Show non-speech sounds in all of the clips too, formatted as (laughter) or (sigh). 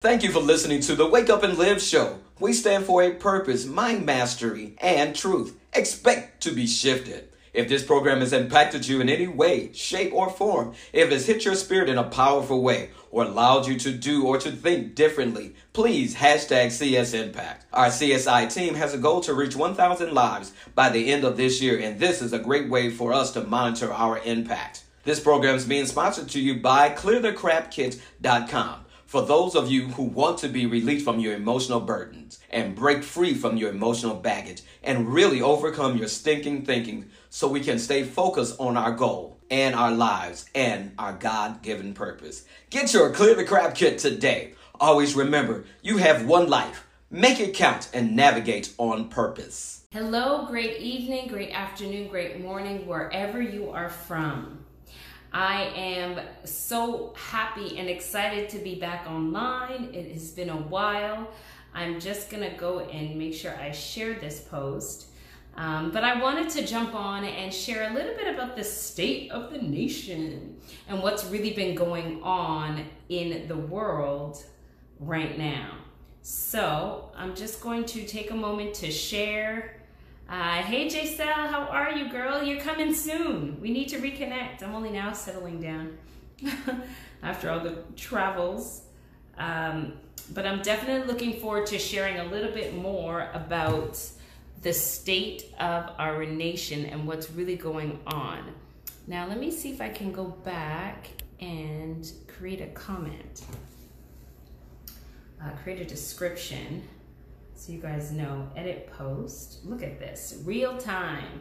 Thank you for listening to the Wake Up and Live show. We stand for a purpose, mind mastery, and truth. Expect to be shifted. If this program has impacted you in any way, shape, or form, if it's hit your spirit in a powerful way, or allowed you to do or to think differently, please hashtag CS Impact. Our CSI team has a goal to reach 1,000 lives by the end of this year, and this is a great way for us to monitor our impact. This program is being sponsored to you by ClearTheCrapKit.com. For those of you who want to be released from your emotional burdens and break free from your emotional baggage and really overcome your stinking thinking so we can stay focused on our goal and our lives and our God given purpose. Get your Clear the Crap Kit today. Always remember, you have one life. Make it count and navigate on purpose. Hello, great evening, great afternoon, great morning, wherever you are from. I am so happy and excited to be back online. It has been a while. I'm just gonna go and make sure I share this post. Um, but I wanted to jump on and share a little bit about the state of the nation and what's really been going on in the world right now. So I'm just going to take a moment to share uh, hey, Giselle, how are you, girl? You're coming soon. We need to reconnect. I'm only now settling down (laughs) after all the travels. Um, but I'm definitely looking forward to sharing a little bit more about the state of our nation and what's really going on. Now, let me see if I can go back and create a comment, uh, create a description so you guys know, edit post. Look at this, real time.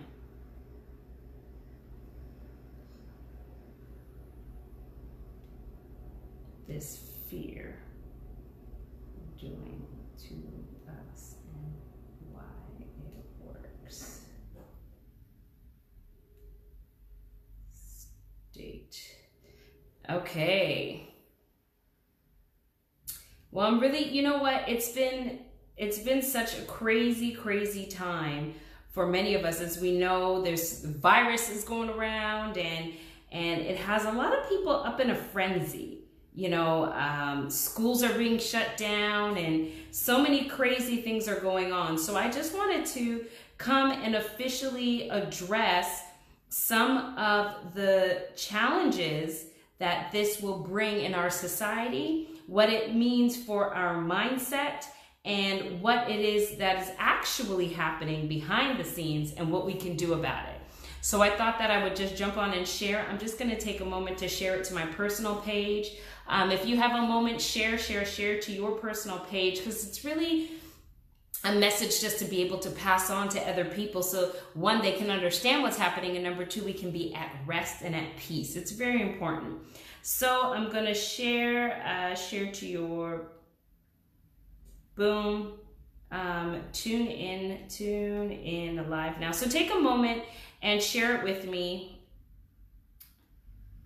This fear doing to us and why it works. State. Okay. Well, I'm really, you know what? It's been it's been such a crazy, crazy time for many of us. As we know, there's viruses going around and and it has a lot of people up in a frenzy. You know, um, schools are being shut down and so many crazy things are going on. So I just wanted to come and officially address some of the challenges that this will bring in our society, what it means for our mindset, and what it is that is actually happening behind the scenes and what we can do about it. So I thought that I would just jump on and share. I'm just going to take a moment to share it to my personal page. Um, if you have a moment, share, share, share to your personal page because it's really a message just to be able to pass on to other people so one they can understand what's happening and number two we can be at rest and at peace it's very important so i'm going to share uh, share to your boom. Um, tune in tune in live now. So take a moment and share it with me.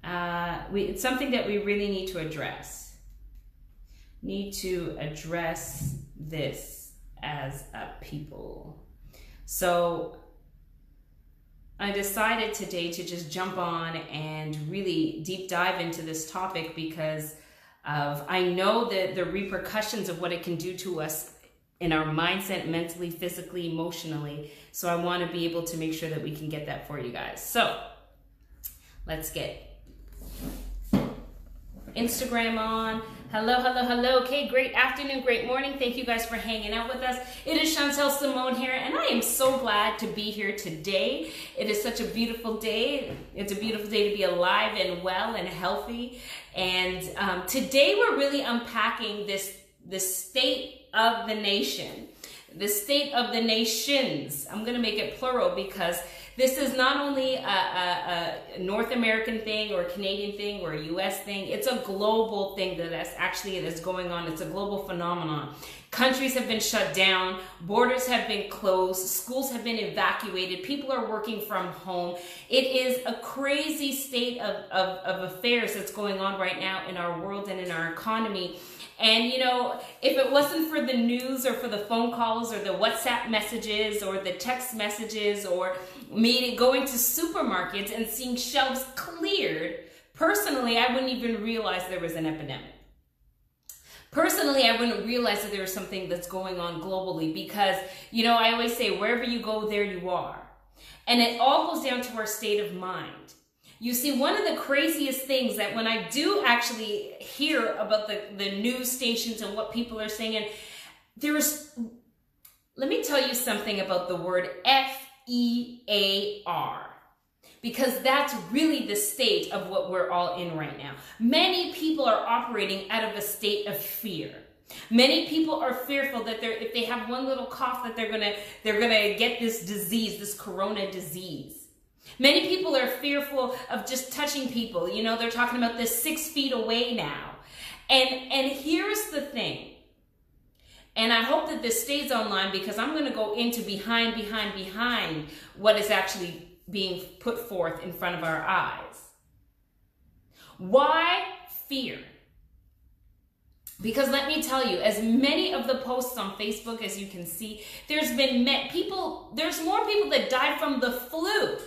Uh, we, it's something that we really need to address. Need to address this as a people. So I decided today to just jump on and really deep dive into this topic because of I know that the repercussions of what it can do to us in our mindset, mentally, physically, emotionally. So I want to be able to make sure that we can get that for you guys. So let's get Instagram on. Hello, hello, hello. Okay, great afternoon, great morning. Thank you guys for hanging out with us. It is Chantel Simone here, and I am so glad to be here today. It is such a beautiful day. It's a beautiful day to be alive and well and healthy. And um, today we're really unpacking this the state of the nation, the state of the nations. I'm going to make it plural because this is not only a, a, a, North American thing or a Canadian thing or a US thing. It's a global thing that that's actually that's going on. It's a global phenomenon. Countries have been shut down, borders have been closed, schools have been evacuated, people are working from home. It is a crazy state of, of, of affairs that's going on right now in our world and in our economy. And you know, if it wasn't for the news or for the phone calls or the WhatsApp messages or the text messages or me going to supermarkets and seeing shelves cleared, personally, I wouldn't even realize there was an epidemic. Personally, I wouldn't realize that there was something that's going on globally because, you know, I always say, wherever you go, there you are. And it all goes down to our state of mind. You see, one of the craziest things that when I do actually hear about the, the news stations and what people are saying, and there is, let me tell you something about the word F E A R because that's really the state of what we're all in right now. Many people are operating out of a state of fear. Many people are fearful that they're if they have one little cough that they're to they're to get this disease, this corona disease. Many people are fearful of just touching people. You know, they're talking about this 6 feet away now. And and here's the thing. And I hope that this stays online because I'm going to go into behind behind behind what is actually being put forth in front of our eyes. Why fear? Because let me tell you, as many of the posts on Facebook as you can see, there's been met people, there's more people that died from the flu.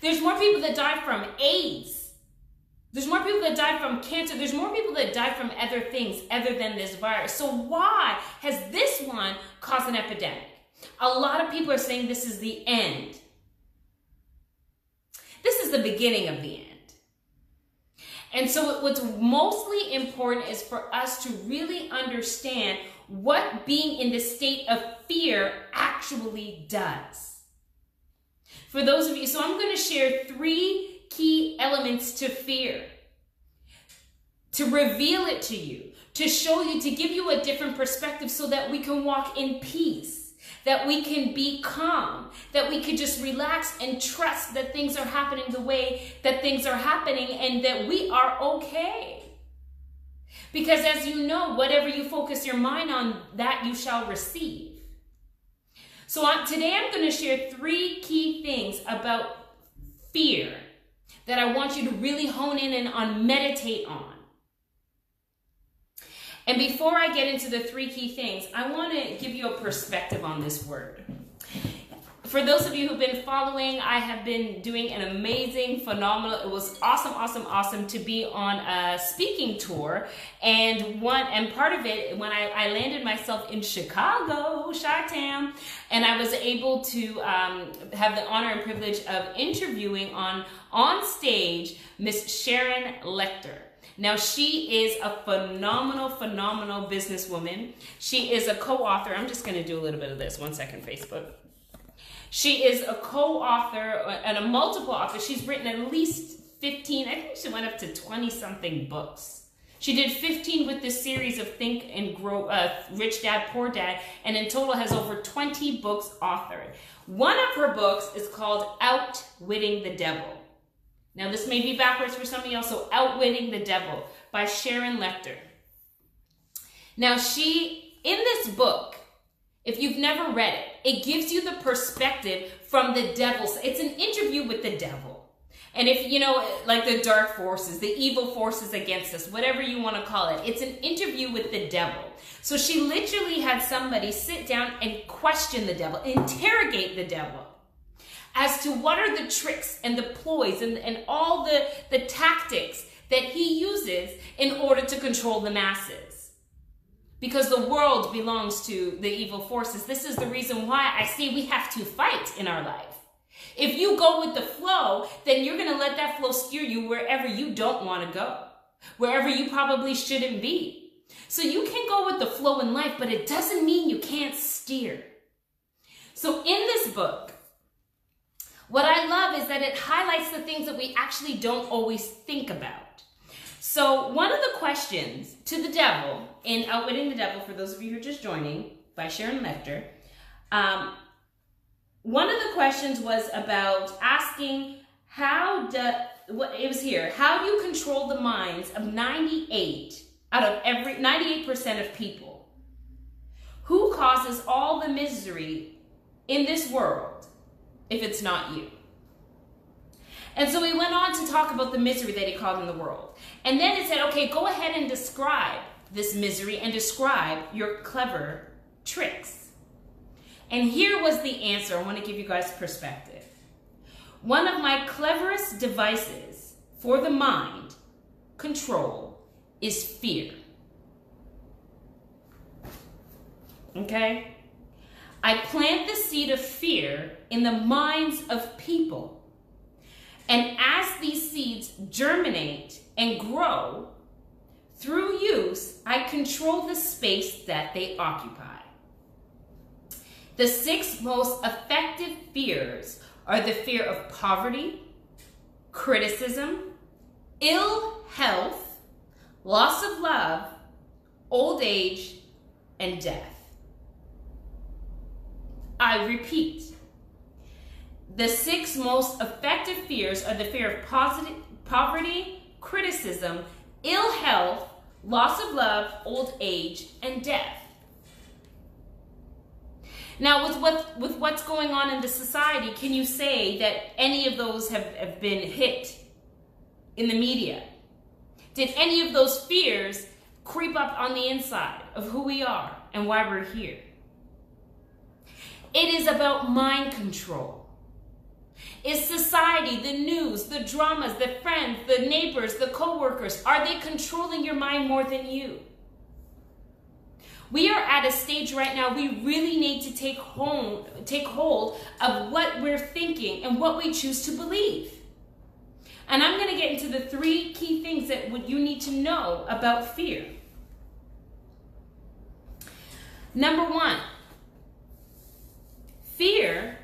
There's more people that die from AIDS. There's more people that die from cancer. There's more people that die from other things other than this virus. So why has this one caused an epidemic? A lot of people are saying this is the end. This is the beginning of the end. And so, what's mostly important is for us to really understand what being in the state of fear actually does. For those of you, so I'm going to share three key elements to fear to reveal it to you, to show you, to give you a different perspective so that we can walk in peace that we can be calm, that we could just relax and trust that things are happening the way that things are happening and that we are okay. Because as you know, whatever you focus your mind on, that you shall receive. So today I'm going to share three key things about fear that I want you to really hone in and on meditate on. And before I get into the three key things, I want to give you a perspective on this word. For those of you who've been following, I have been doing an amazing, phenomenal. It was awesome, awesome, awesome to be on a speaking tour. And one and part of it, when I, I landed myself in Chicago, Chi-Town, and I was able to um, have the honor and privilege of interviewing on on stage Miss Sharon Lechter. Now, she is a phenomenal, phenomenal businesswoman. She is a co author. I'm just going to do a little bit of this. One second, Facebook. She is a co author and a multiple author. She's written at least 15, I think she went up to 20 something books. She did 15 with this series of Think and Grow, uh, Rich Dad, Poor Dad, and in total has over 20 books authored. One of her books is called Outwitting the Devil. Now, this may be backwards for some of y'all, so Outwitting the Devil by Sharon Lechter. Now, she, in this book, if you've never read it, it gives you the perspective from the devil's. It's an interview with the devil. And if, you know, like the dark forces, the evil forces against us, whatever you want to call it, it's an interview with the devil. So she literally had somebody sit down and question the devil, interrogate the devil as to what are the tricks and the ploys and, and all the, the tactics that he uses in order to control the masses. Because the world belongs to the evil forces. This is the reason why I say we have to fight in our life. If you go with the flow, then you're going to let that flow steer you wherever you don't want to go, wherever you probably shouldn't be. So you can go with the flow in life, but it doesn't mean you can't steer. So in this book, what I love is that it highlights the things that we actually don't always think about. So, one of the questions to the devil in Outwitting the Devil, for those of you who are just joining, by Sharon Lechter, um, one of the questions was about asking how do, what it was here, how do you control the minds of 98 out of every 98% of people? Who causes all the misery in this world if it's not you. And so he went on to talk about the misery that he caused in the world. And then it said, okay, go ahead and describe this misery and describe your clever tricks. And here was the answer. I want to give you guys perspective. One of my cleverest devices for the mind control is fear. Okay? I plant the seed of fear in the minds of people. And as these seeds germinate and grow, through use, I control the space that they occupy. The six most effective fears are the fear of poverty, criticism, ill health, loss of love, old age, and death. I repeat, the six most effective fears are the fear of positive, poverty, criticism, ill health, loss of love, old age, and death. Now, with what with what's going on in the society, can you say that any of those have, have been hit in the media? Did any of those fears creep up on the inside of who we are and why we're here? It is about mind control. Is society, the news, the dramas, the friends, the neighbors, the co-workers, are they controlling your mind more than you? We are at a stage right now we really need to take home, take hold of what we're thinking and what we choose to believe. And I'm going to get into the three key things that you need to know about fear. Number one, fear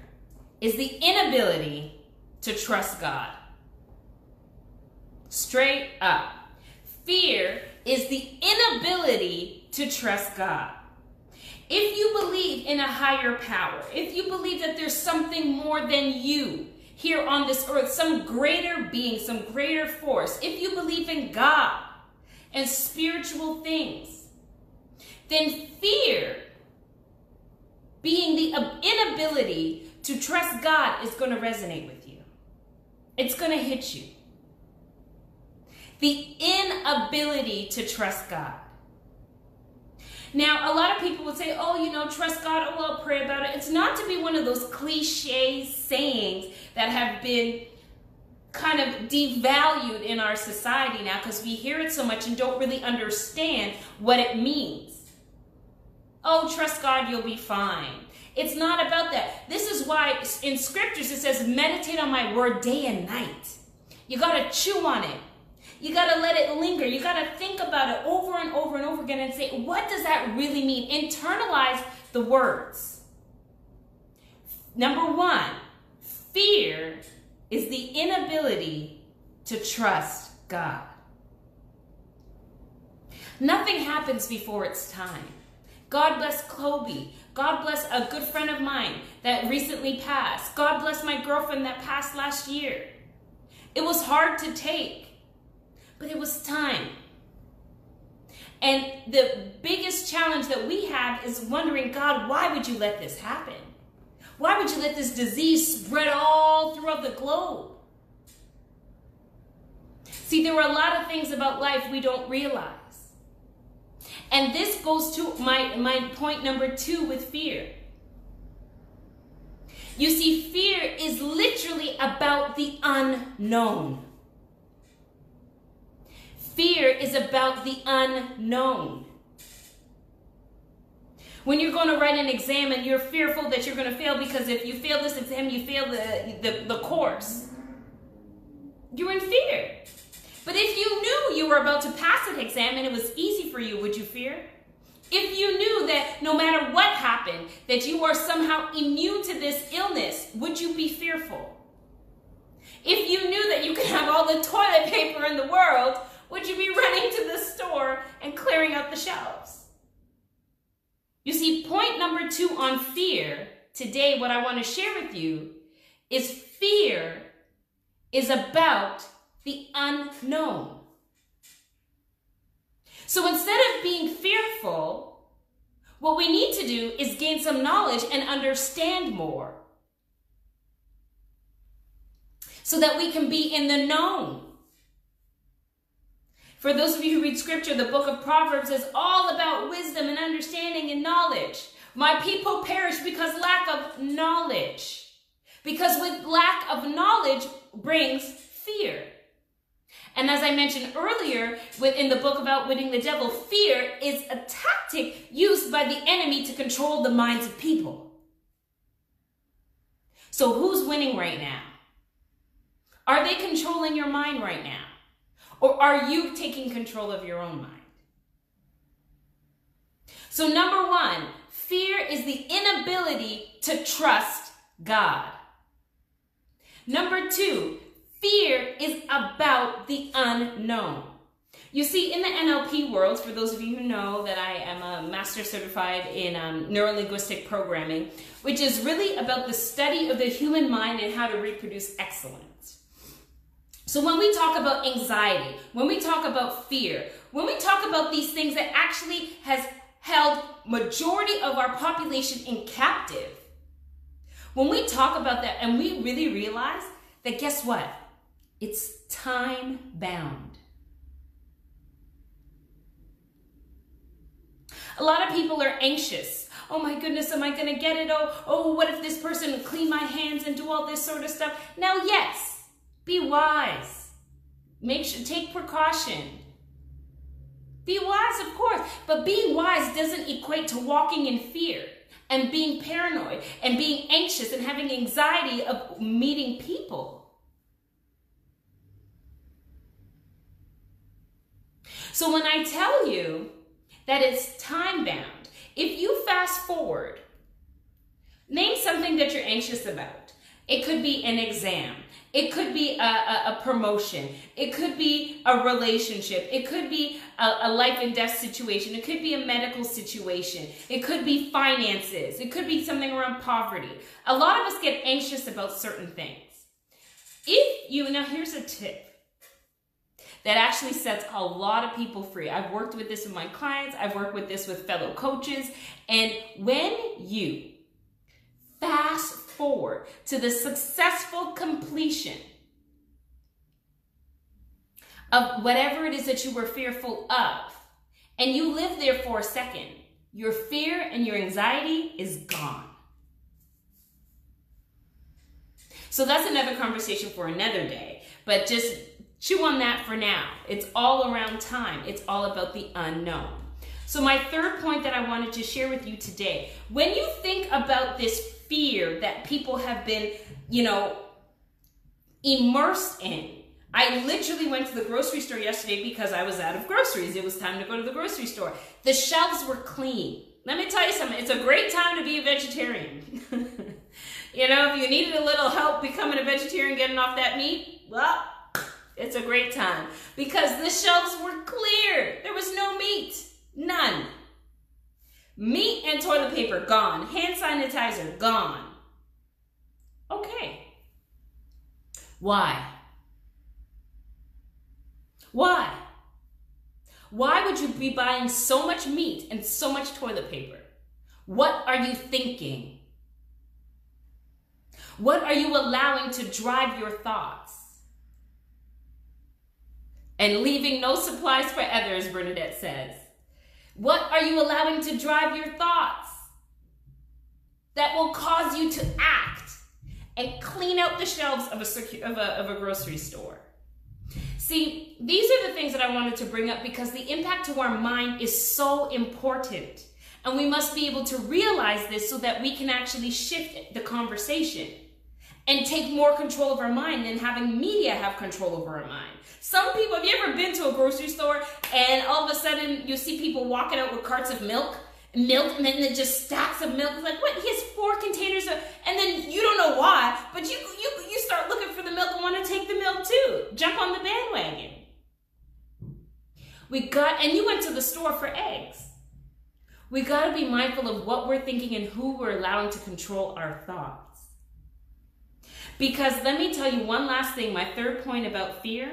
is the inability to trust God. Straight up. Fear is the inability to trust God. If you believe in a higher power, if you believe that there's something more than you here on this earth, some greater being, some greater force, if you believe in God and spiritual things, then fear, being the inability to trust God, is going to resonate with you. It's going to hit you. The inability to trust God. Now, a lot of people would say, oh, you know, trust God, oh, well, pray about it. It's not to be one of those cliche sayings that have been kind of devalued in our society now because we hear it so much and don't really understand what it means. Oh, trust God, you'll be fine. It's not about that. This is why in scriptures it says, meditate on my word day and night. You got to chew on it. You got to let it linger. You got to think about it over and over and over again and say, what does that really mean? Internalize the words. Number one, fear is the inability to trust God. Nothing happens before its time. God bless Kobe. God bless a good friend of mine that recently passed. God bless my girlfriend that passed last year. It was hard to take but it was time. And the biggest challenge that we have is wondering, God, why would you let this happen? Why would you let this disease spread all throughout the globe? See, there are a lot of things about life we don't realize. And this goes to my, my point number two with fear. You see, fear is literally about the unknown. Fear is about the unknown. When you're going to write an exam and you're fearful that you're going to fail because if you fail this exam, you fail the, the, the course. You're in fear. But if you knew you were about to pass an exam and it was easy for you, would you fear? If you knew that no matter what happened, that you are somehow immune to this illness, would you be fearful? If you knew that you could have all the toilet paper in the world, would you be running to the store and clearing out the shelves? You see, point number two on fear today, what I want to share with you is fear is about the unknown. So instead of being fearful, what we need to do is gain some knowledge and understand more so that we can be in the known. For those of you who read scripture, the book of Proverbs is all about wisdom and understanding and knowledge. My people perish because lack of knowledge. Because with lack of knowledge brings fear. And as I mentioned earlier within the book of Outwitting the Devil, fear is a tactic used by the enemy to control the minds of people. So who's winning right now? Are they controlling your mind right now? Or are you taking control of your own mind? So, number one, fear is the inability to trust God. Number two, fear is about the unknown. You see, in the NLP world, for those of you who know that I am a master certified in um, neurolinguistic programming, which is really about the study of the human mind and how to reproduce excellence. So when we talk about anxiety, when we talk about fear, when we talk about these things that actually has held majority of our population in captive, when we talk about that and we really realize that guess what? It's time bound. A lot of people are anxious. Oh my goodness, am I going to get it? Oh, oh, what if this person clean my hands and do all this sort of stuff? Now, yes, be wise. Make sure take precaution. Be wise, of course, but being wise doesn't equate to walking in fear and being paranoid and being anxious and having anxiety of meeting people. So when I tell you that it's time bound, if you fast forward, name something that you're anxious about. It could be an exam. It could be a, a, a, promotion. It could be a relationship. It could be a, a, life and death situation. It could be a medical situation. It could be finances. It could be something around poverty. A lot of us get anxious about certain things. If you, now here's a tip that actually sets a lot of people free. I've worked with this with my clients. I've worked with this with fellow coaches. And when you fast forward to the successful completion of whatever it is that you were fearful of, and you live there for a second, your fear and your anxiety is gone. So that's another conversation for another day, but just chew on that for now. It's all around time, it's all about the unknown. So, my third point that I wanted to share with you today when you think about this fear that people have been, you know, immersed in. I literally went to the grocery store yesterday because I was out of groceries. It was time to go to the grocery store. The shelves were clean. Let me tell you something, it's a great time to be a vegetarian. (laughs) you know, if you needed a little help becoming a vegetarian, getting off that meat, well, it's a great time because the shelves were clear. There was no meat, none. Meat and toilet paper, gone. Hand sanitizer, gone. Okay. Why? Why? Why would you be buying so much meat and so much toilet paper? What are you thinking? What are you allowing to drive your thoughts? And leaving no supplies for others, Bernadette says. What are you allowing to drive your thoughts that will cause you to act and clean out the shelves of a, of a, of a grocery store? See, these are the things that I wanted to bring up because the impact to our mind is so important. And we must be able to realize this so that we can actually shift the conversation and take more control of our mind than having media have control over our mind. Some people, have you ever been to a grocery store and all of a sudden you see people walking out with carts of milk? Milk and then just stacks of milk. Like, what? He has four containers of, and then you don't know why, but you you you start looking for the milk and want to take the milk too. Jump on the bandwagon. We got, and you went to the store for eggs. We got to be mindful of what we're thinking and who we're allowing to control our thoughts. Because let me tell you one last thing, my third point about fear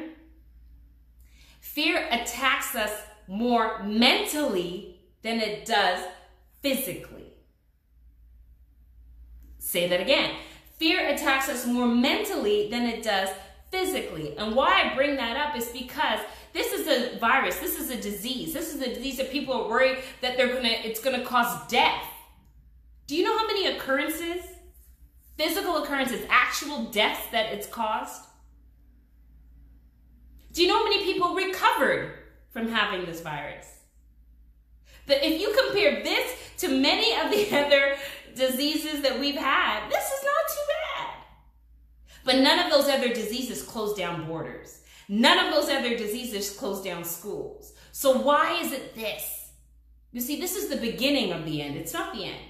Fear attacks us more mentally than it does physically. Say that again. Fear attacks us more mentally than it does physically. And why I bring that up is because this is a virus, this is a disease. This is a disease that people are worried that they're gonna it's gonna cause death. Do you know how many occurrences, physical occurrences, actual deaths that it's caused? Do you know how many people recovered from having this virus? But if you compare this to many of the (laughs) other diseases that we've had, this is not too bad. But none of those other diseases close down borders. None of those other diseases close down schools. So why is it this? You see, this is the beginning of the end. It's not the end.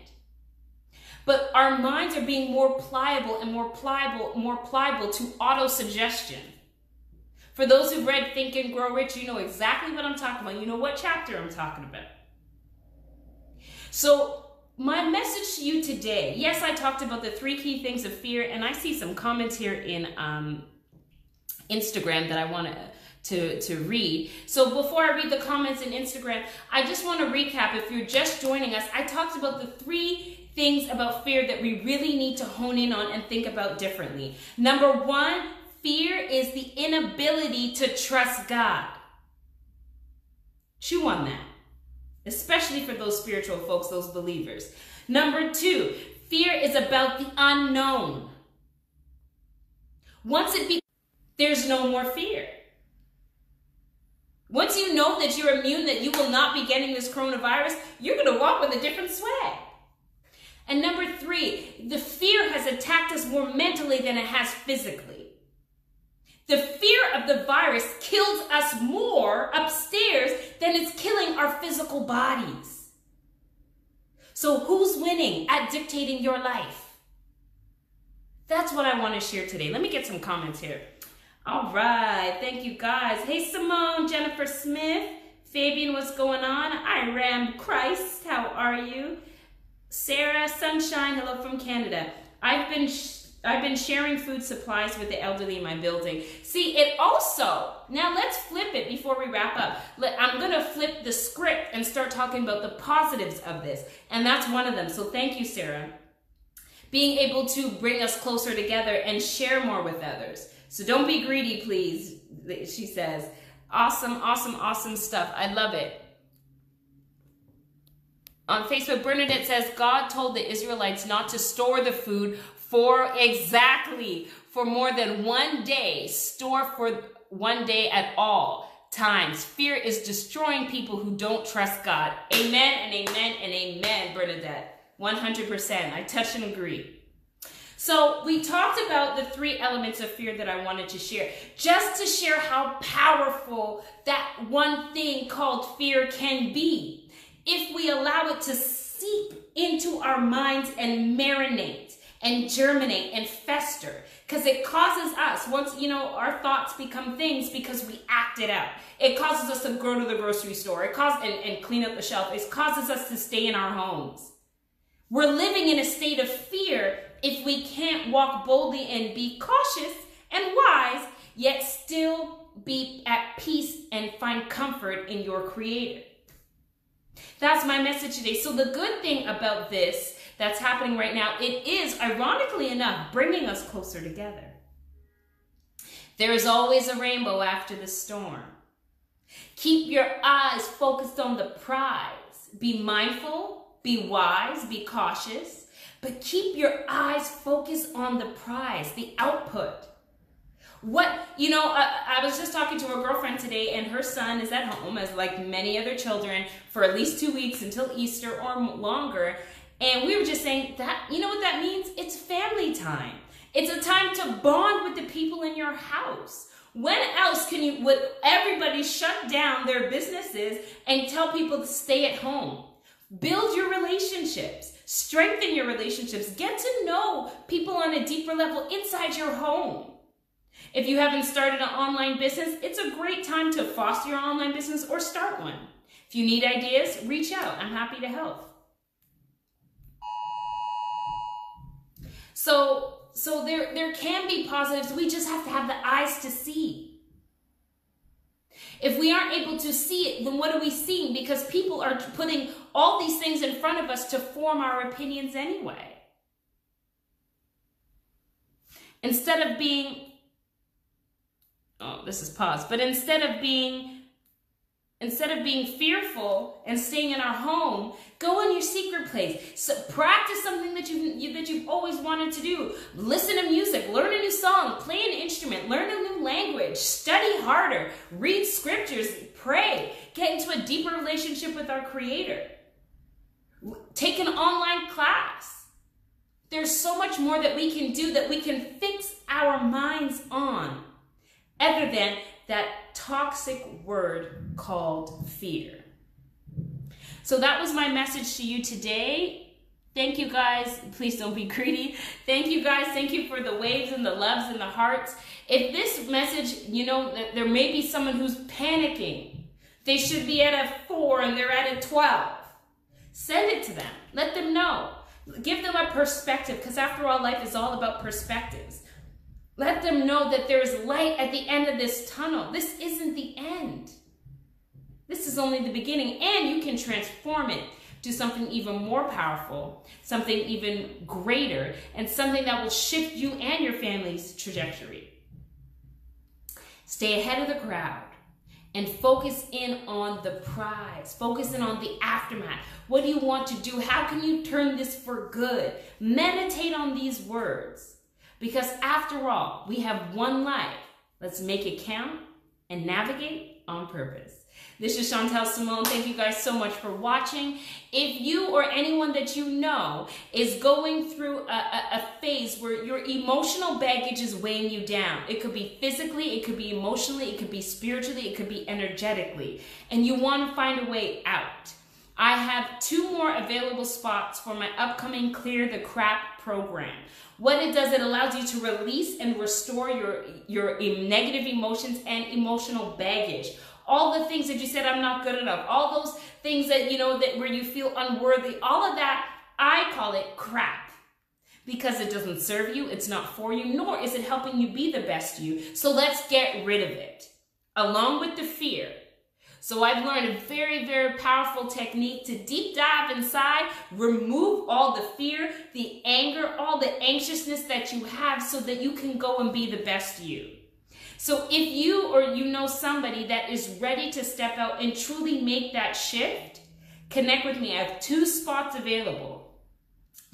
But our minds are being more pliable and more pliable, more pliable to auto-suggestion. For those who've read Think and Grow Rich, you know exactly what I'm talking about. You know what chapter I'm talking about. So my message to you today, yes, I talked about the three key things of fear, and I see some comments here in um, Instagram that I want to to, to read. So before I read the comments in Instagram, I just want to recap. If you're just joining us, I talked about the three things about fear that we really need to hone in on and think about differently. Number one, fear is the inability to trust God. Chew on that, especially for those spiritual folks, those believers. Number two, fear is about the unknown. Once it be, there's no more fear. Once you know that you're immune, that you will not be getting this coronavirus, you're going to walk with a different swag. And number three, the fear has attacked us more mentally than it has physically. The fear of the virus kills us more upstairs than it's killing our physical bodies. So who's winning at dictating your life? That's what I want to share today. Let me get some comments here. All right. Thank you, guys. Hey, Simone, Jennifer Smith, Fabian, what's going on? I Ram Christ, how are you? Sarah Sunshine, hello from Canada. I've been I've been sharing food supplies with the elderly in my building. See, it also, now let's flip it before we wrap up. I'm to flip the script and start talking about the positives of this. And that's one of them. So thank you, Sarah. Being able to bring us closer together and share more with others. So don't be greedy, please, she says. Awesome, awesome, awesome stuff. I love it. On Facebook, Bernadette says, God told the Israelites not to store the food for exactly for more than one day. Store for one day at all times. Fear is destroying people who don't trust God. Amen and amen and amen, Bernadette. 100%. I touch and agree. So we talked about the three elements of fear that I wanted to share, just to share how powerful that one thing called fear can be if we allow it to seep into our minds and marinate and germinate and fester. Because it causes us once you know our thoughts become things because we act it out. It causes us to go to the grocery store. It causes and, and clean up the shelf. It causes us to stay in our homes. We're living in a state of fear if we can't walk boldly and be cautious and wise, yet still be at peace and find comfort in your Creator. That's my message today. So, the good thing about this that's happening right now, it is, ironically enough, bringing us closer together. There is always a rainbow after the storm. Keep your eyes focused on the prize. Be mindful, be wise, be cautious. But keep your eyes focused on the prize, the output. What, you know, I, I, was just talking to a girlfriend today, and her son is at home, as like many other children, for at least two weeks until Easter or longer. And we were just saying that, you know what that means? It's family time. It's a time to bond with the people in your house. When else can you, would everybody shut down their businesses and tell people to stay at home? Build your relationships. Strengthen your relationships. Get to know people on a deeper level inside your home. If you haven't started an online business, it's a great time to foster your online business or start one. If you need ideas, reach out. I'm happy to help. So, so there, there can be positives. We just have to have the eyes to see. If we aren't able to see it, then what are we seeing? Because people are putting all these things in front of us to form our opinions anyway. Instead of being, oh, this is pause, but instead of being Instead of being fearful and staying in our home, go in your secret place. So practice something that you, you that you've always wanted to do. Listen to music, learn a new song, play an instrument, learn a new language, study harder, read scriptures, pray, get into a deeper relationship with our creator. Take an online class. There's so much more that we can do that we can fix our minds on other than that toxic word called fear. So that was my message to you today. Thank you guys. Please don't be greedy. Thank you guys. Thank you for the waves and the loves and the hearts. If this message, you know, there may be someone who's panicking. They should be at a four and they're at a 12. Send it to them. Let them know. Give them a perspective because after all, life is all about perspectives. Let them know that there is light at the end of this tunnel. This isn't the end. This is only the beginning, and you can transform it to something even more powerful, something even greater, and something that will shift you and your family's trajectory. Stay ahead of the crowd and focus in on the prize. Focus in on the aftermath. What do you want to do? How can you turn this for good? Meditate on these words. Because after all, we have one life. Let's make it count and navigate on purpose. This is Chantel Simone. Thank you guys so much for watching. If you or anyone that you know is going through a, a, a, phase where your emotional baggage is weighing you down, it could be physically, it could be emotionally, it could be spiritually, it could be energetically, and you want to find a way out. I have two more available spots for my upcoming Clear the Crap program. What it does, it allows you to release and restore your, your negative emotions and emotional baggage. All the things that you said, I'm not good enough. All those things that, you know, that where you feel unworthy. All of that, I call it crap because it doesn't serve you, it's not for you, nor is it helping you be the best you. So let's get rid of it. Along with the fear, so I've learned a very, very powerful technique to deep dive inside, remove all the fear, the anger, all the anxiousness that you have so that you can go and be the best you. So if you or you know somebody that is ready to step out and truly make that shift, connect with me. I have two spots available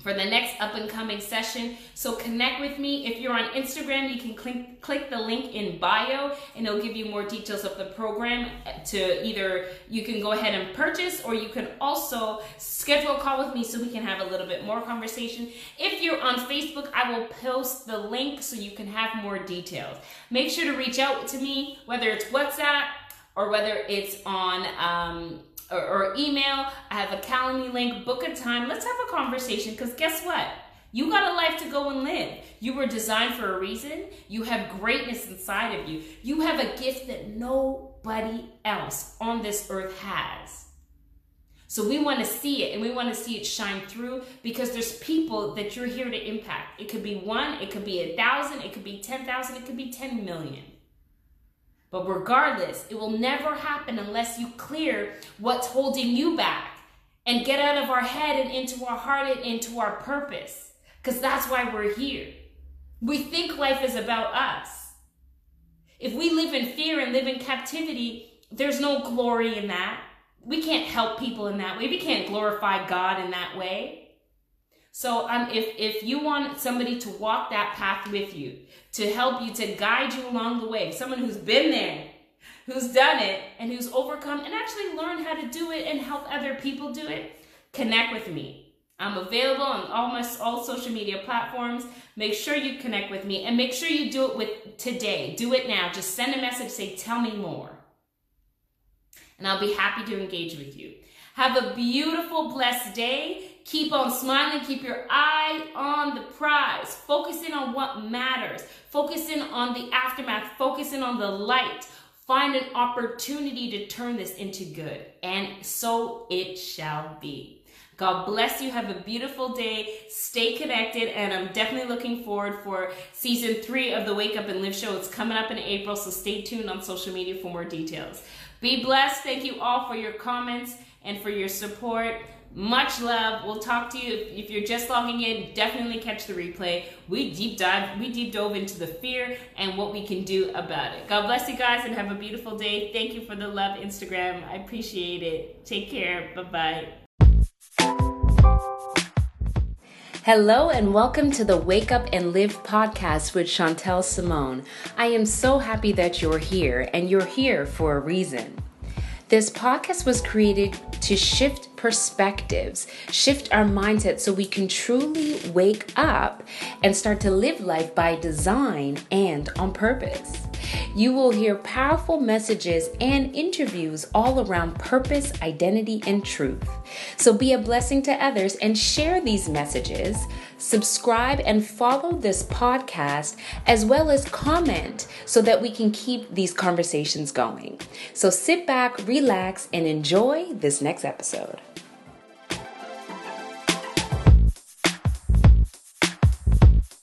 for the next up and coming session. So connect with me. If you're on Instagram, you can click, click the link in bio and it'll give you more details of the program to either you can go ahead and purchase or you can also schedule a call with me so we can have a little bit more conversation. If you're on Facebook, I will post the link so you can have more details. Make sure to reach out to me, whether it's WhatsApp or whether it's on um, or, or email. I have a Calendly link. Book a time. Let's have a conversation because guess what? You got a life to go and live. You were designed for a reason. You have greatness inside of you. You have a gift that nobody else on this earth has. So we want to see it and we want to see it shine through because there's people that you're here to impact. It could be one, it could be a thousand, it could be 10,000, it could be 10 million. But regardless, it will never happen unless you clear what's holding you back and get out of our head and into our heart and into our purpose. Because that's why we're here. We think life is about us. If we live in fear and live in captivity, there's no glory in that. We can't help people in that way. We can't glorify God in that way. So um, if, if you want somebody to walk that path with you, to help you, to guide you along the way, someone who's been there, who's done it, and who's overcome and actually learned how to do it and help other people do it, connect with me. I'm available on all my all social media platforms. Make sure you connect with me and make sure you do it with today. Do it now. Just send a message, say, tell me more. And I'll be happy to engage with you. Have a beautiful, blessed day. Keep on smiling. Keep your eye on the prize. Focusing on what matters. Focusing on the aftermath. Focusing on the light. Find an opportunity to turn this into good. And so it shall be. God bless you. Have a beautiful day. Stay connected. And I'm definitely looking forward for season three of the Wake Up and Live show. It's coming up in April, so stay tuned on social media for more details. Be blessed. Thank you all for your comments and for your support. Much love. We'll talk to you if, if you're just logging in. Definitely catch the replay. We deep dive, we deep dove into the fear and what we can do about it. God bless you guys and have a beautiful day. Thank you for the love, Instagram. I appreciate it. Take care. Bye bye. Hello and welcome to the Wake Up and Live podcast with Chantel Simone. I am so happy that you're here and you're here for a reason. This podcast was created to shift perspectives, shift our mindset so we can truly wake up and start to live life by design and on purpose. You will hear powerful messages and interviews all around purpose, identity, and truth. So be a blessing to others and share these messages. Subscribe and follow this podcast as well as comment so that we can keep these conversations going. So sit back, relax, and enjoy this next episode.